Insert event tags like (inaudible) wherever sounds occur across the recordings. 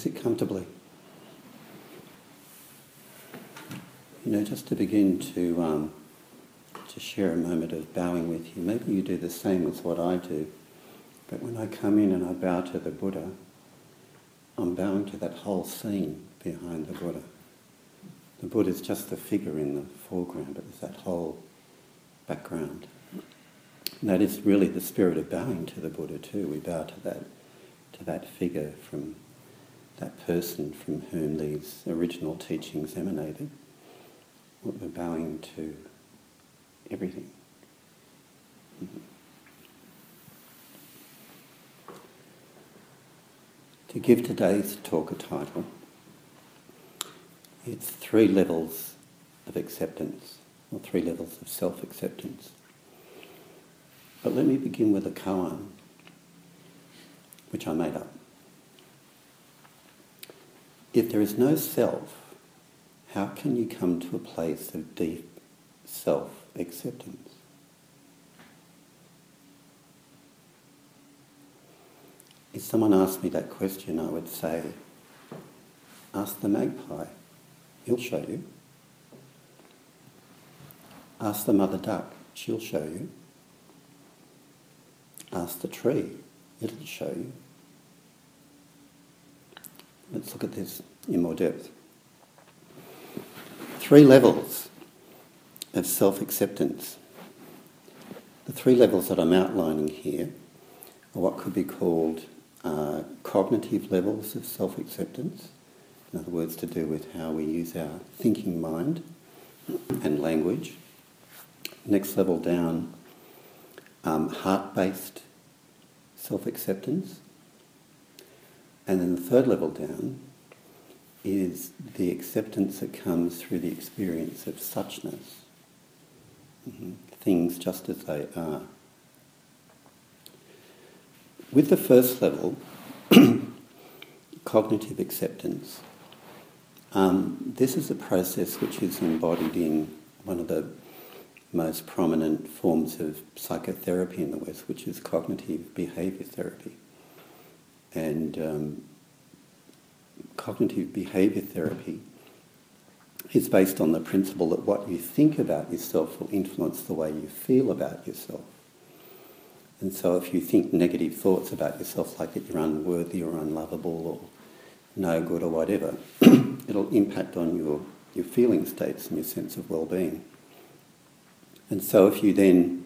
Sit comfortably. You know, just to begin to um, to share a moment of bowing with you. Maybe you do the same as what I do, but when I come in and I bow to the Buddha, I'm bowing to that whole scene behind the Buddha. The Buddha is just the figure in the foreground, but there's that whole background. And that is really the spirit of bowing to the Buddha too. We bow to that, to that figure from that person from whom these original teachings emanated. We're bowing to everything. Mm-hmm. To give today's talk a title, it's three levels of acceptance, or three levels of self-acceptance. But let me begin with a koan, which I made up. If there is no self, how can you come to a place of deep self-acceptance? If someone asked me that question, I would say, ask the magpie, he'll show you. Ask the mother duck, she'll show you. Ask the tree, it'll show you. Let's look at this in more depth. Three levels of self acceptance. The three levels that I'm outlining here are what could be called uh, cognitive levels of self acceptance. In other words, to do with how we use our thinking mind and language. Next level down, um, heart based self acceptance. And then the third level down is the acceptance that comes through the experience of suchness, mm-hmm. things just as they are. With the first level, (clears throat) cognitive acceptance, um, this is a process which is embodied in one of the most prominent forms of psychotherapy in the West, which is cognitive behavior therapy. And um, cognitive behavior therapy is based on the principle that what you think about yourself will influence the way you feel about yourself. And so if you think negative thoughts about yourself, like that you're unworthy or unlovable or no good or whatever, (clears throat) it'll impact on your, your feeling states and your sense of well-being. And so if you then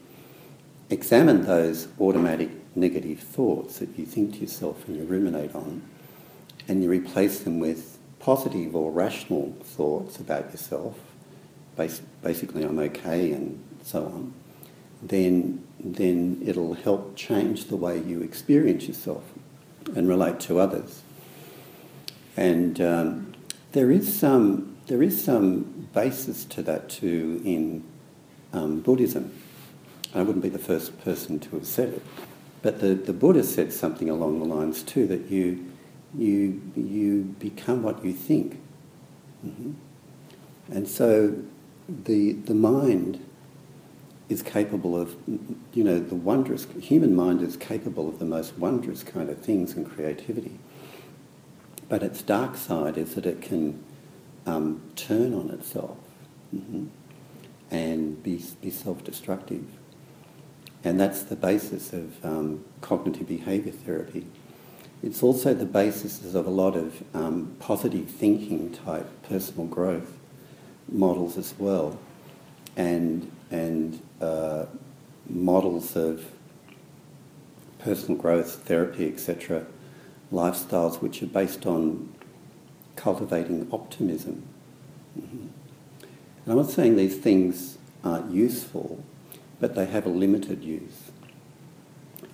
examine those automatic negative thoughts that you think to yourself and you ruminate on, and you replace them with positive or rational thoughts about yourself, basically I'm okay and so on, then, then it'll help change the way you experience yourself and relate to others. And um, there is some there is some basis to that too in um, Buddhism. I wouldn't be the first person to have said it, but the, the Buddha said something along the lines too that you you you become what you think, mm-hmm. and so the the mind is capable of you know the wondrous human mind is capable of the most wondrous kind of things and creativity. But its dark side is that it can um, turn on itself mm-hmm, and be, be self-destructive. And that's the basis of um, cognitive behaviour therapy. It's also the basis of a lot of um, positive thinking type personal growth models as well, and and uh, models of personal growth therapy, etc., lifestyles which are based on cultivating optimism. Mm-hmm. And I'm not saying these things aren't useful, but they have a limited use.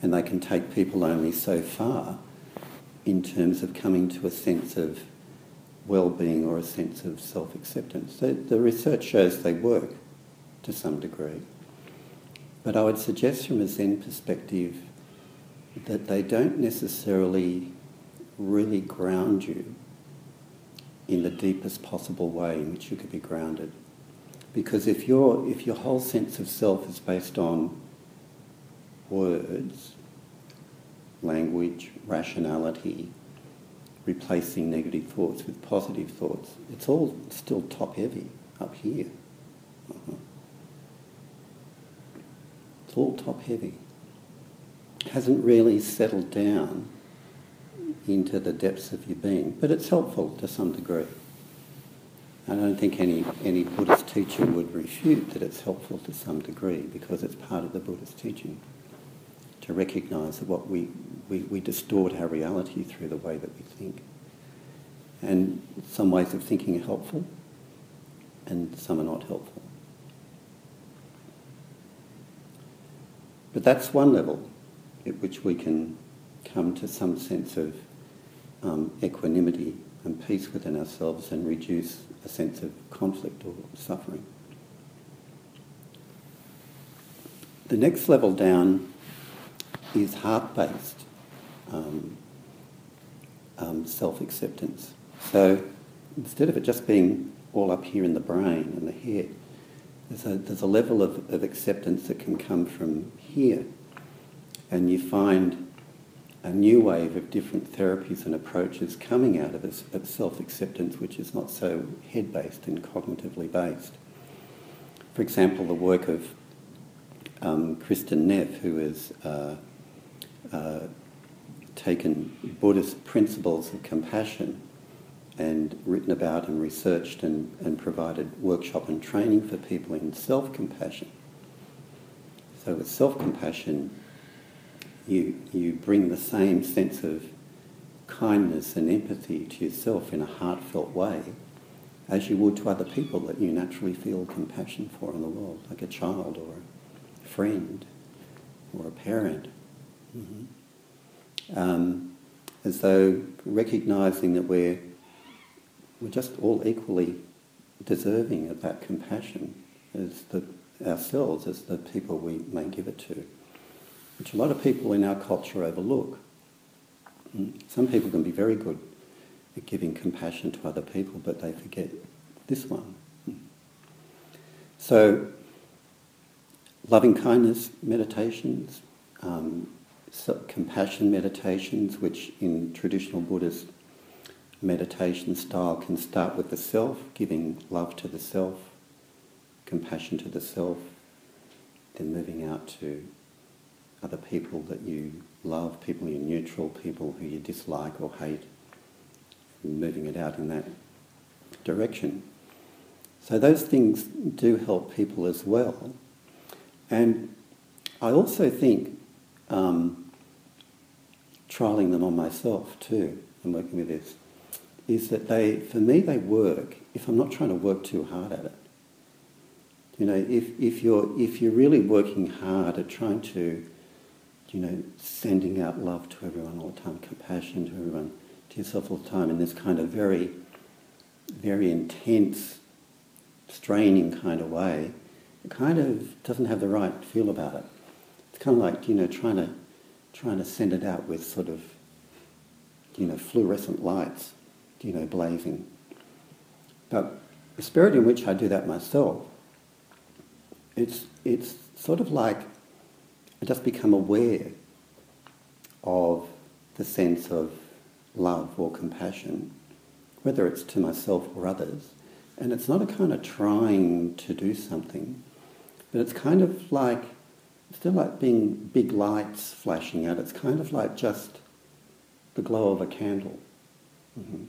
And they can take people only so far in terms of coming to a sense of well-being or a sense of self-acceptance. The, the research shows they work to some degree. But I would suggest from a Zen perspective that they don't necessarily really ground you in the deepest possible way in which you could be grounded. Because if, your if your whole sense of self is based on words, language, rationality, replacing negative thoughts with positive thoughts. It's all still top heavy up here. Uh-huh. It's all top heavy. It Hasn't really settled down into the depths of your being, but it's helpful to some degree. I don't think any, any Buddhist teacher would refute that it's helpful to some degree because it's part of the Buddhist teaching to recognise that what we, we, we distort our reality through the way that we think. And some ways of thinking are helpful and some are not helpful. But that's one level at which we can come to some sense of um, equanimity and peace within ourselves and reduce a sense of conflict or suffering. The next level down is heart-based um, um, self-acceptance. So instead of it just being all up here in the brain and the head, there's a, there's a level of, of acceptance that can come from here. And you find a new wave of different therapies and approaches coming out of, of self-acceptance, which is not so head-based and cognitively based. For example, the work of um, Kristin Neff, who has uh, uh, taken Buddhist principles of compassion and written about and researched and, and provided workshop and training for people in self-compassion. So with self-compassion, you, you bring the same sense of kindness and empathy to yourself in a heartfelt way as you would to other people that you naturally feel compassion for in the world, like a child or a friend or a parent. Mm-hmm. Um, as though recognizing that we're, we're just all equally deserving of that compassion as the, ourselves, as the people we may give it to which a lot of people in our culture overlook. Mm. Some people can be very good at giving compassion to other people, but they forget this one. Mm. So, loving kindness meditations, um, compassion meditations, which in traditional Buddhist meditation style can start with the self, giving love to the self, compassion to the self, then moving out to other people that you love, people you're neutral, people who you dislike or hate, moving it out in that direction. So those things do help people as well. And I also think um, trialing them on myself too, and working with this, is that they, for me, they work if I'm not trying to work too hard at it. You know, if, if, you're, if you're really working hard at trying to you know, sending out love to everyone all the time, compassion to everyone, to yourself all the time, in this kind of very, very intense, straining kind of way, it kind of doesn't have the right feel about it. It's kind of like, you know, trying to, trying to send it out with sort of, you know, fluorescent lights, you know, blazing. But the spirit in which I do that myself, it's, it's sort of like I just become aware of the sense of love or compassion, whether it's to myself or others. And it's not a kind of trying to do something, but it's kind of like, still like being big lights flashing out. It's kind of like just the glow of a candle. Mm-hmm.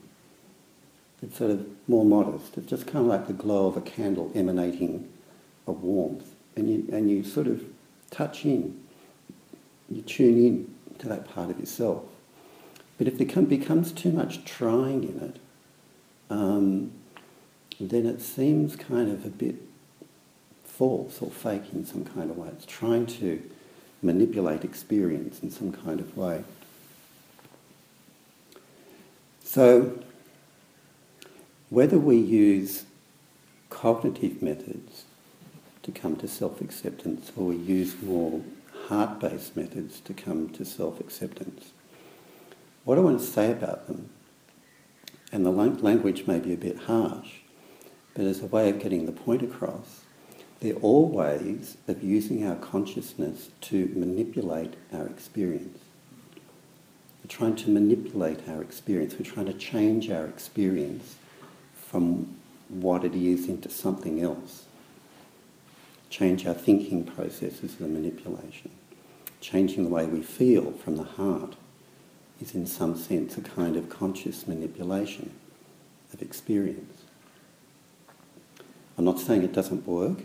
It's sort of more modest. It's just kind of like the glow of a candle emanating a warmth. And you, and you sort of touch in, you tune in to that part of yourself. But if there becomes too much trying in it, um, then it seems kind of a bit false or fake in some kind of way. It's trying to manipulate experience in some kind of way. So, whether we use cognitive methods to come to self acceptance or we use more heart-based methods to come to self-acceptance. What I want to say about them, and the language may be a bit harsh, but as a way of getting the point across, they're all ways of using our consciousness to manipulate our experience. We're trying to manipulate our experience. We're trying to change our experience from what it is into something else. Change our thinking processes the manipulation. Changing the way we feel from the heart is in some sense a kind of conscious manipulation of experience. I'm not saying it doesn't work,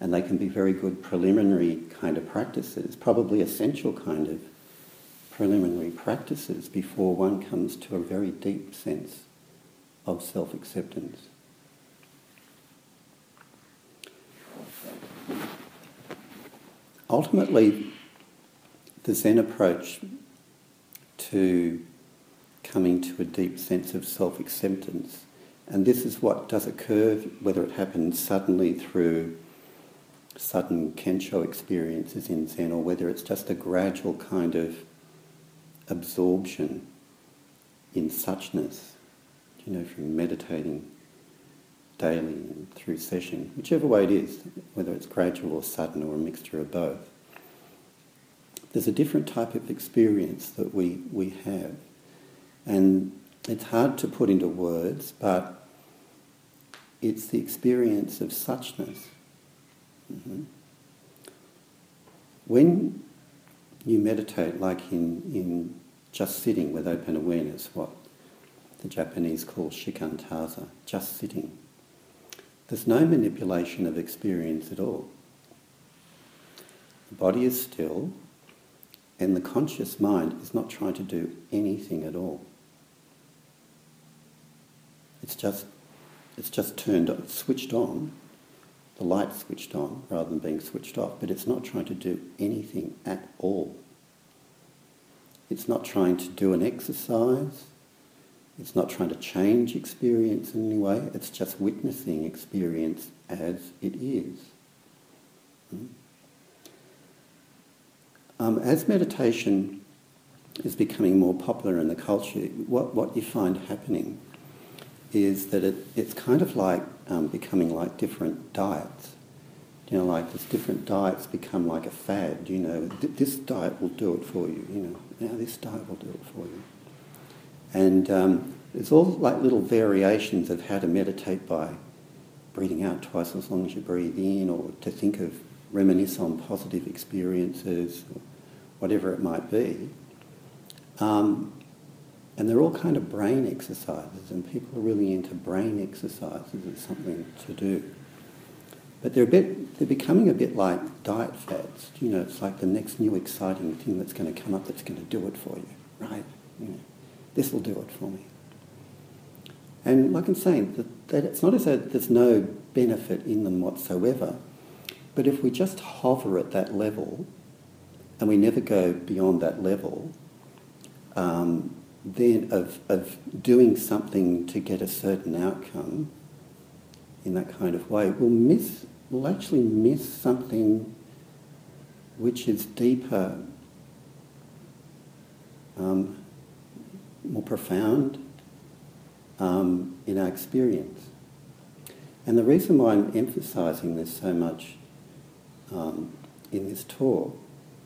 and they can be very good preliminary kind of practices, probably essential kind of preliminary practices before one comes to a very deep sense of self-acceptance. Ultimately, the Zen approach to coming to a deep sense of self-acceptance, and this is what does occur, whether it happens suddenly through sudden Kensho experiences in Zen or whether it's just a gradual kind of absorption in suchness, you know, from meditating daily and through session, whichever way it is, whether it's gradual or sudden or a mixture of both. There's a different type of experience that we, we have. And it's hard to put into words, but it's the experience of suchness Mm-hmm. When you meditate, like in, in just sitting with open awareness, what the Japanese call shikantaza, just sitting, there's no manipulation of experience at all. The body is still, and the conscious mind is not trying to do anything at all. It's just, it's just turned, it's switched on the light switched on rather than being switched off, but it's not trying to do anything at all. It's not trying to do an exercise. It's not trying to change experience in any way. It's just witnessing experience as it is. Um, as meditation is becoming more popular in the culture, what, what you find happening is that it, it's kind of like um, becoming like different diets. You know, like this different diets become like a fad. You know, this diet will do it for you. You know, now this diet will do it for you. And um, it's all like little variations of how to meditate by breathing out twice as long as you breathe in, or to think of reminisce on positive experiences, whatever it might be. Um, and they're all kind of brain exercises, and people are really into brain exercises as something to do. But they're a bit, they're becoming a bit like diet fads. You know, it's like the next new exciting thing that's going to come up that's going to do it for you, right? You know, this will do it for me. And like I'm saying, that, that it's not as though there's no benefit in them whatsoever, but if we just hover at that level and we never go beyond that level, um, then of, of doing something to get a certain outcome in that kind of way, we'll miss, we'll actually miss something which is deeper, um, more profound um, in our experience. And the reason why I'm emphasising this so much um, in this talk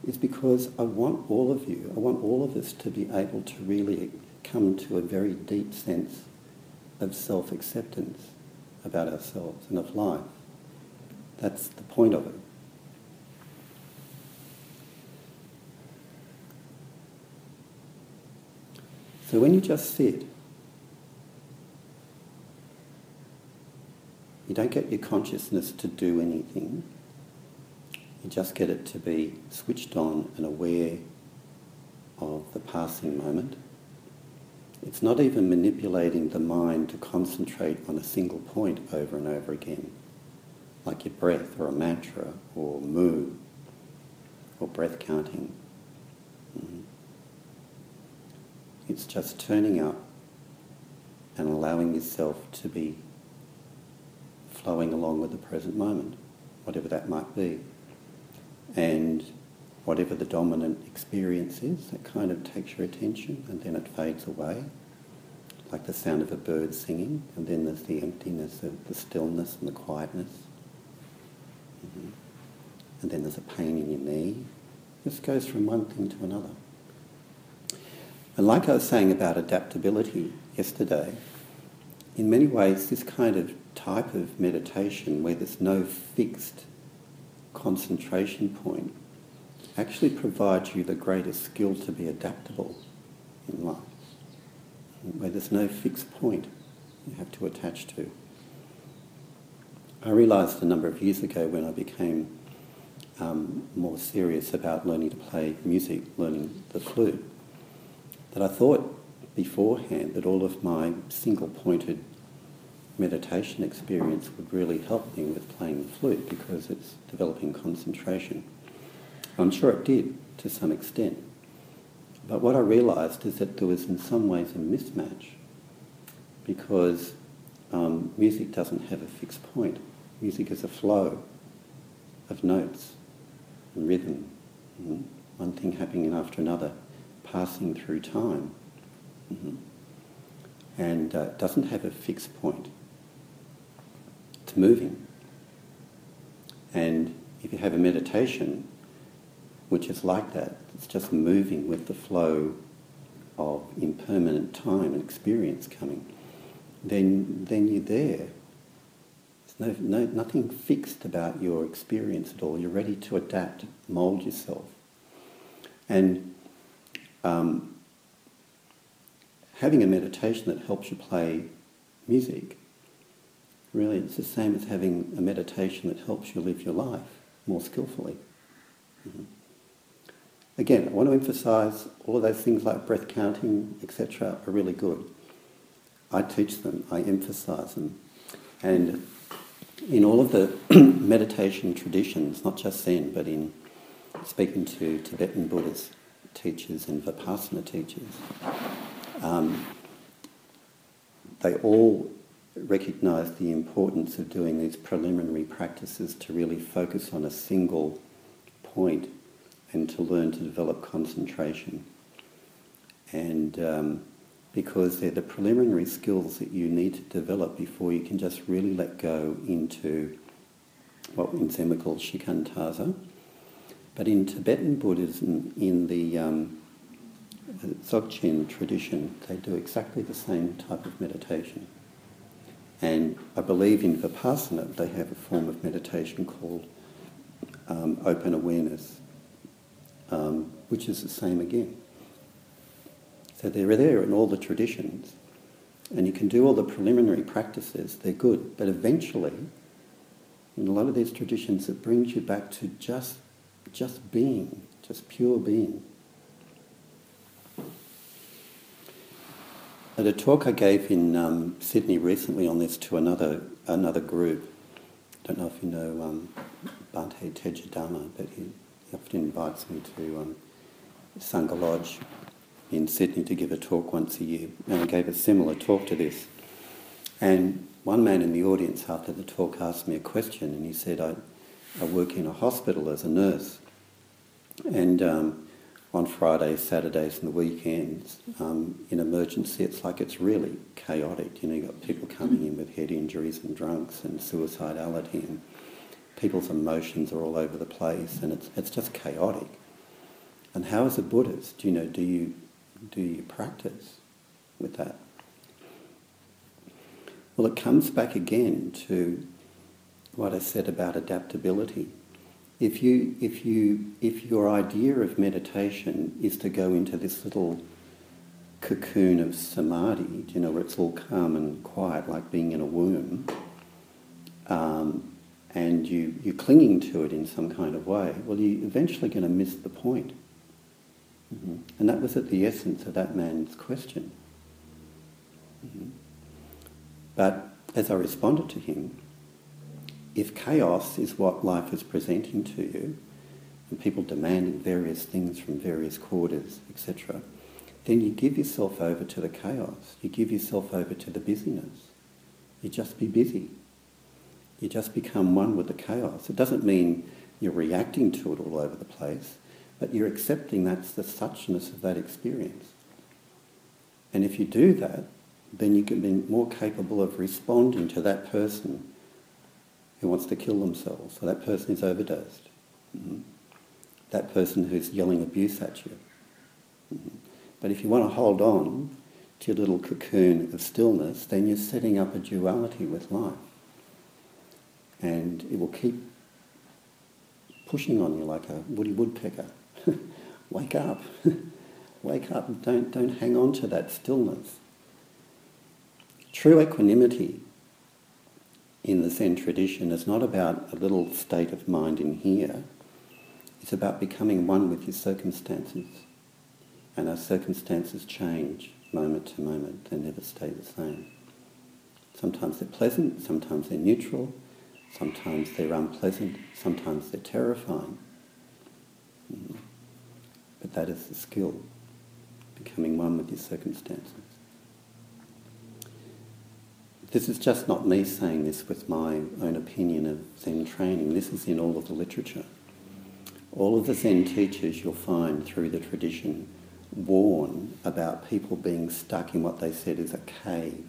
is because I want all of you, I want all of us to be able to really come to a very deep sense of self-acceptance about ourselves and of life. That's the point of it. So when you just sit, you don't get your consciousness to do anything. You just get it to be switched on and aware of the passing moment. It's not even manipulating the mind to concentrate on a single point over and over again, like your breath or a mantra or mu or breath counting. Mm-hmm. It's just turning up and allowing yourself to be flowing along with the present moment, whatever that might be and whatever the dominant experience is, that kind of takes your attention and then it fades away, like the sound of a bird singing, and then there's the emptiness of the stillness and the quietness. Mm-hmm. And then there's a pain in your knee. This goes from one thing to another. And like I was saying about adaptability yesterday, in many ways, this kind of type of meditation where there's no fixed concentration point actually provides you the greatest skill to be adaptable in life, where there's no fixed point you have to attach to. I realised a number of years ago when I became um, more serious about learning to play music, learning the flute, that I thought beforehand that all of my single pointed meditation experience would really help me with playing the flute because it's developing concentration. I'm sure it did to some extent. But what I realised is that there was in some ways a mismatch because um, music doesn't have a fixed point. Music is a flow of notes and rhythm, mm-hmm. one thing happening after another, passing through time. Mm-hmm. And uh, doesn't have a fixed point. It's moving. And if you have a meditation, which is like that, it's just moving with the flow of impermanent time and experience coming, then, then you're there. There's no, no, nothing fixed about your experience at all. You're ready to adapt, mould yourself. And um, having a meditation that helps you play music, really it's the same as having a meditation that helps you live your life more skillfully. Mm-hmm. Again, I want to emphasize all of those things like breath counting, etc., are really good. I teach them, I emphasize them. And in all of the (clears throat) meditation traditions, not just Zen, but in speaking to Tibetan Buddhist teachers and Vipassana teachers, um, they all recognize the importance of doing these preliminary practices to really focus on a single point and to learn to develop concentration. And um, because they're the preliminary skills that you need to develop before you can just really let go into what in Zen we call shikantaza. But in Tibetan Buddhism, in the um, Dzogchen tradition, they do exactly the same type of meditation. And I believe in Vipassana they have a form of meditation called um, open awareness, um, which is the same again. So they're there in all the traditions, and you can do all the preliminary practices, they're good, but eventually, in a lot of these traditions, it brings you back to just, just being, just pure being. At a talk I gave in um, Sydney recently on this to another another group, I don't know if you know um, Bhante Tejadhammo, but he, he, often invites me to um, Sangha Lodge in Sydney to give a talk once a year, and I gave a similar talk to this. And one man in the audience after the talk asked me a question, and he said, I, I work in a hospital as a nurse, and um, on Fridays, Saturdays, and the weekends, um, in emergency, it's like it's really chaotic. You know, you've got people coming in with head injuries and drunks and suicidality, and people's emotions are all over the place, and it's, it's just chaotic. And how, as a Buddhist, you know, do you do you practice with that? Well, it comes back again to what I said about adaptability. If you, if you, if your idea of meditation is to go into this little cocoon of samadhi, you know, where it's all calm and quiet, like being in a womb, um, and you, you're clinging to it in some kind of way, well, you're eventually going to miss the point. Mm-hmm. And that was at the essence of that man's question. Mm-hmm. But as I responded to him, if chaos is what life is presenting to you, and people demanding various things from various quarters, etc., then you give yourself over to the chaos. You give yourself over to the busyness. You just be busy. You just become one with the chaos. It doesn't mean you're reacting to it all over the place. But you're accepting that's the suchness of that experience. And if you do that, then you can be more capable of responding to that person who wants to kill themselves, or that person who's overdosed, mm-hmm. that person who's yelling abuse at you. Mm-hmm. But if you want to hold on to your little cocoon of stillness, then you're setting up a duality with life. And it will keep pushing on you like a woody woodpecker. (laughs) Wake up. (laughs) Wake up. Don't, don't hang on to that stillness. True equanimity in the Zen tradition is not about a little state of mind in here. It's about becoming one with your circumstances. And our circumstances change moment to moment. They never stay the same. Sometimes they're pleasant, sometimes they're neutral, sometimes they're unpleasant, sometimes they're terrifying. Mm-hmm. But that is the skill, becoming one with your circumstances. This is just not me saying this with my own opinion of Zen training. This is in all of the literature. All of the Zen teachers you'll find through the tradition warn about people being stuck in what they said is a cave.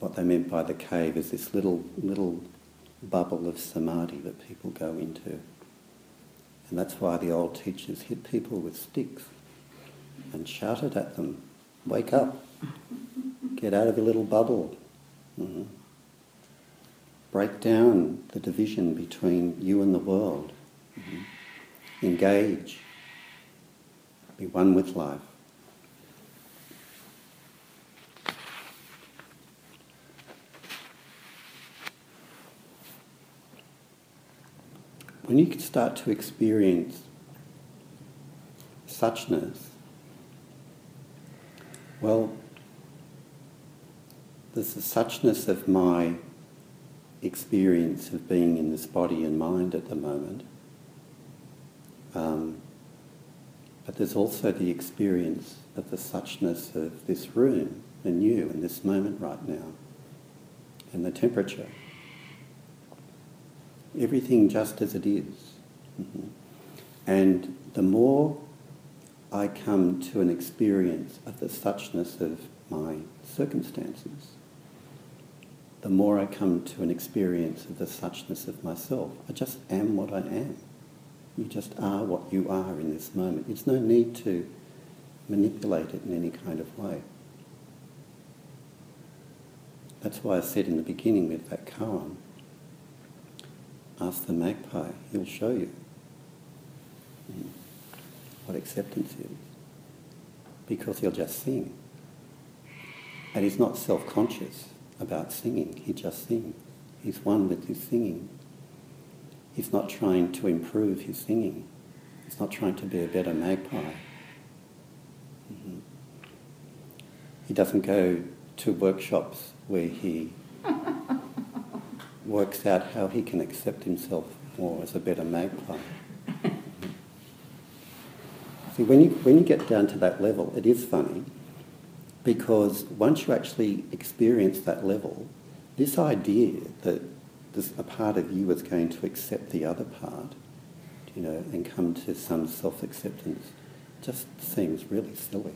What they meant by the cave is this little little bubble of samadhi that people go into. And that's why the old teachers hit people with sticks and shouted at them, wake up, get out of your little bubble. Mm-hmm. Break down the division between you and the world. Mm-hmm. Engage. Be one with life. When you start to experience suchness, well, the suchness of my experience of being in this body and mind at the moment. Um, but there's also the experience of the suchness of this room and you in this moment right now, and the temperature. Everything just as it is. Mm-hmm. And the more I come to an experience of the suchness of my circumstances, the more I come to an experience of the suchness of myself. I just am what I am. You just are what you are in this moment. There's no need to manipulate it in any kind of way. That's why I said in the beginning with that koan, ask the magpie, he'll show you what acceptance is. Because he'll just sing. And he's not self-conscious about singing, he just sings. He's one with his singing. He's not trying to improve his singing. He's not trying to be a better magpie. Mm-hmm. He doesn't go to workshops where he (laughs) works out how he can accept himself more as a better magpie. (laughs) See, when you, when you get down to that level, it is funny because once you actually experience that level, this idea that a part of you is going to accept the other part, you know, and come to some self-acceptance, just seems really silly.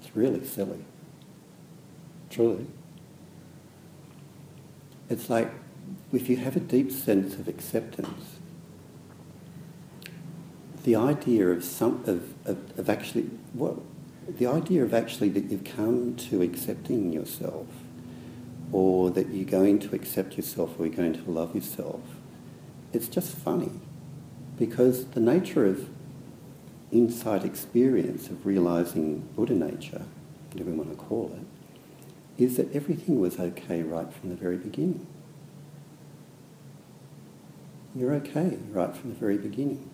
It's really silly. Truly. It's like if you have a deep sense of acceptance, the idea of some of, of, of actually well, the idea of actually that you've come to accepting yourself or that you're going to accept yourself or you're going to love yourself, it's just funny because the nature of insight experience of realizing Buddha nature, whatever we want to call it, is that everything was okay right from the very beginning. You're okay right from the very beginning.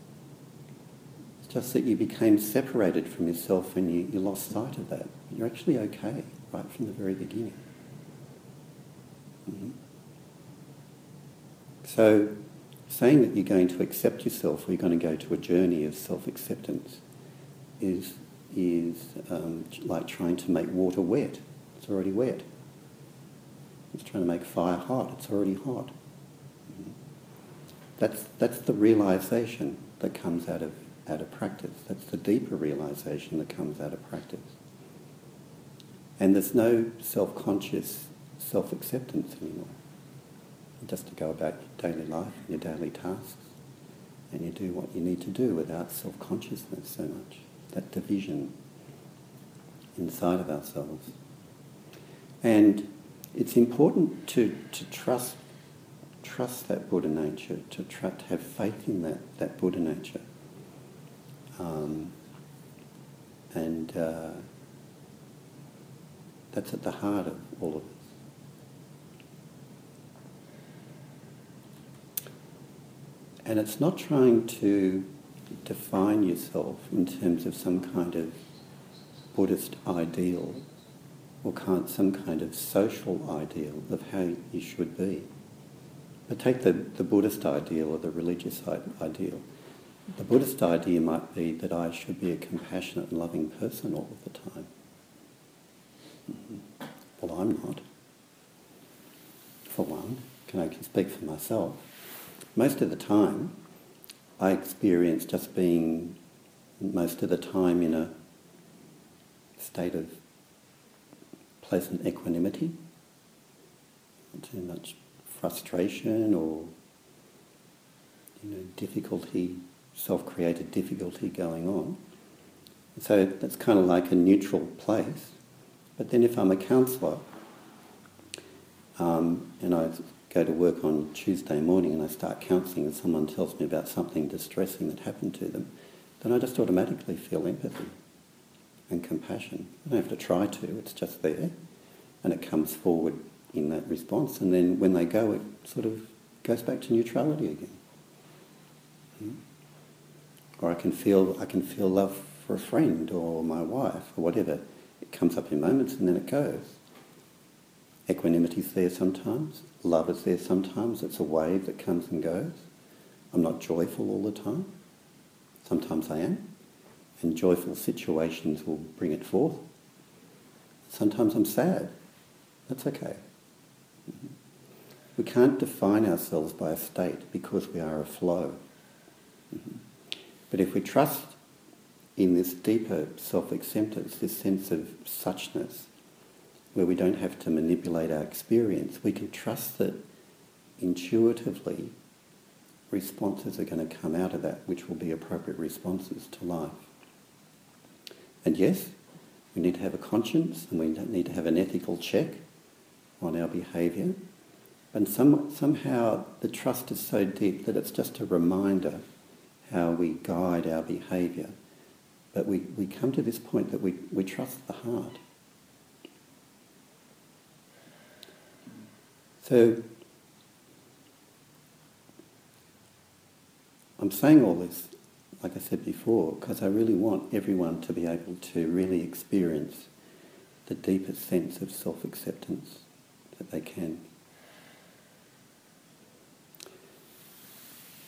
Just that you became separated from yourself and you, you lost sight of that. You're actually okay right from the very beginning. Mm-hmm. So, saying that you're going to accept yourself or you're going to go to a journey of self-acceptance is, is um, like trying to make water wet. It's already wet. It's trying to make fire hot. It's already hot. Mm-hmm. That's, that's the realization that comes out of, out of practice. That's the deeper realization that comes out of practice. And there's no self-conscious self-acceptance anymore. Just to go about your daily life, and your daily tasks, and you do what you need to do without self-consciousness so much. that division inside of ourselves. And it's important to, to trust trust that Buddha nature, to, to have faith in that, that Buddha nature. Um, and uh, that's at the heart of all of this. And it's not trying to define yourself in terms of some kind of Buddhist ideal or some kind of social ideal of how you should be. But take the, the Buddhist ideal or the religious ideal. The Buddhist idea might be that I should be a compassionate and loving person all of the time. Mm-hmm. Well, I'm not. For one, can I speak for myself? Most of the time, I experience just being most of the time in a state of pleasant equanimity, not too much frustration or you know difficulty, self-created difficulty going on. So that's kind of like a neutral place. But then if I'm a counsellor um, and I go to work on Tuesday morning and I start counselling and someone tells me about something distressing that happened to them, then I just automatically feel empathy and compassion. I don't have to try to, it's just there. And it comes forward in that response. And then when they go, it sort of goes back to neutrality again. Hmm? Or I can feel I can feel love for a friend or my wife or whatever. It comes up in moments and then it goes. Equanimity is there sometimes. Love is there sometimes. It's a wave that comes and goes. I'm not joyful all the time. Sometimes I am. And joyful situations will bring it forth. Sometimes I'm sad. That's okay. We can't define ourselves by a state because we are a flow. But if we trust in this deeper self-acceptance, this sense of suchness, where we don't have to manipulate our experience, we can trust that intuitively responses are going to come out of that which will be appropriate responses to life. And yes, we need to have a conscience and we need to have an ethical check on our behaviour. And some, somehow the trust is so deep that it's just a reminder how we guide our behaviour. But we, we come to this point that we, we trust the heart. So I'm saying all this, like I said before, because I really want everyone to be able to really experience the deepest sense of self-acceptance that they can.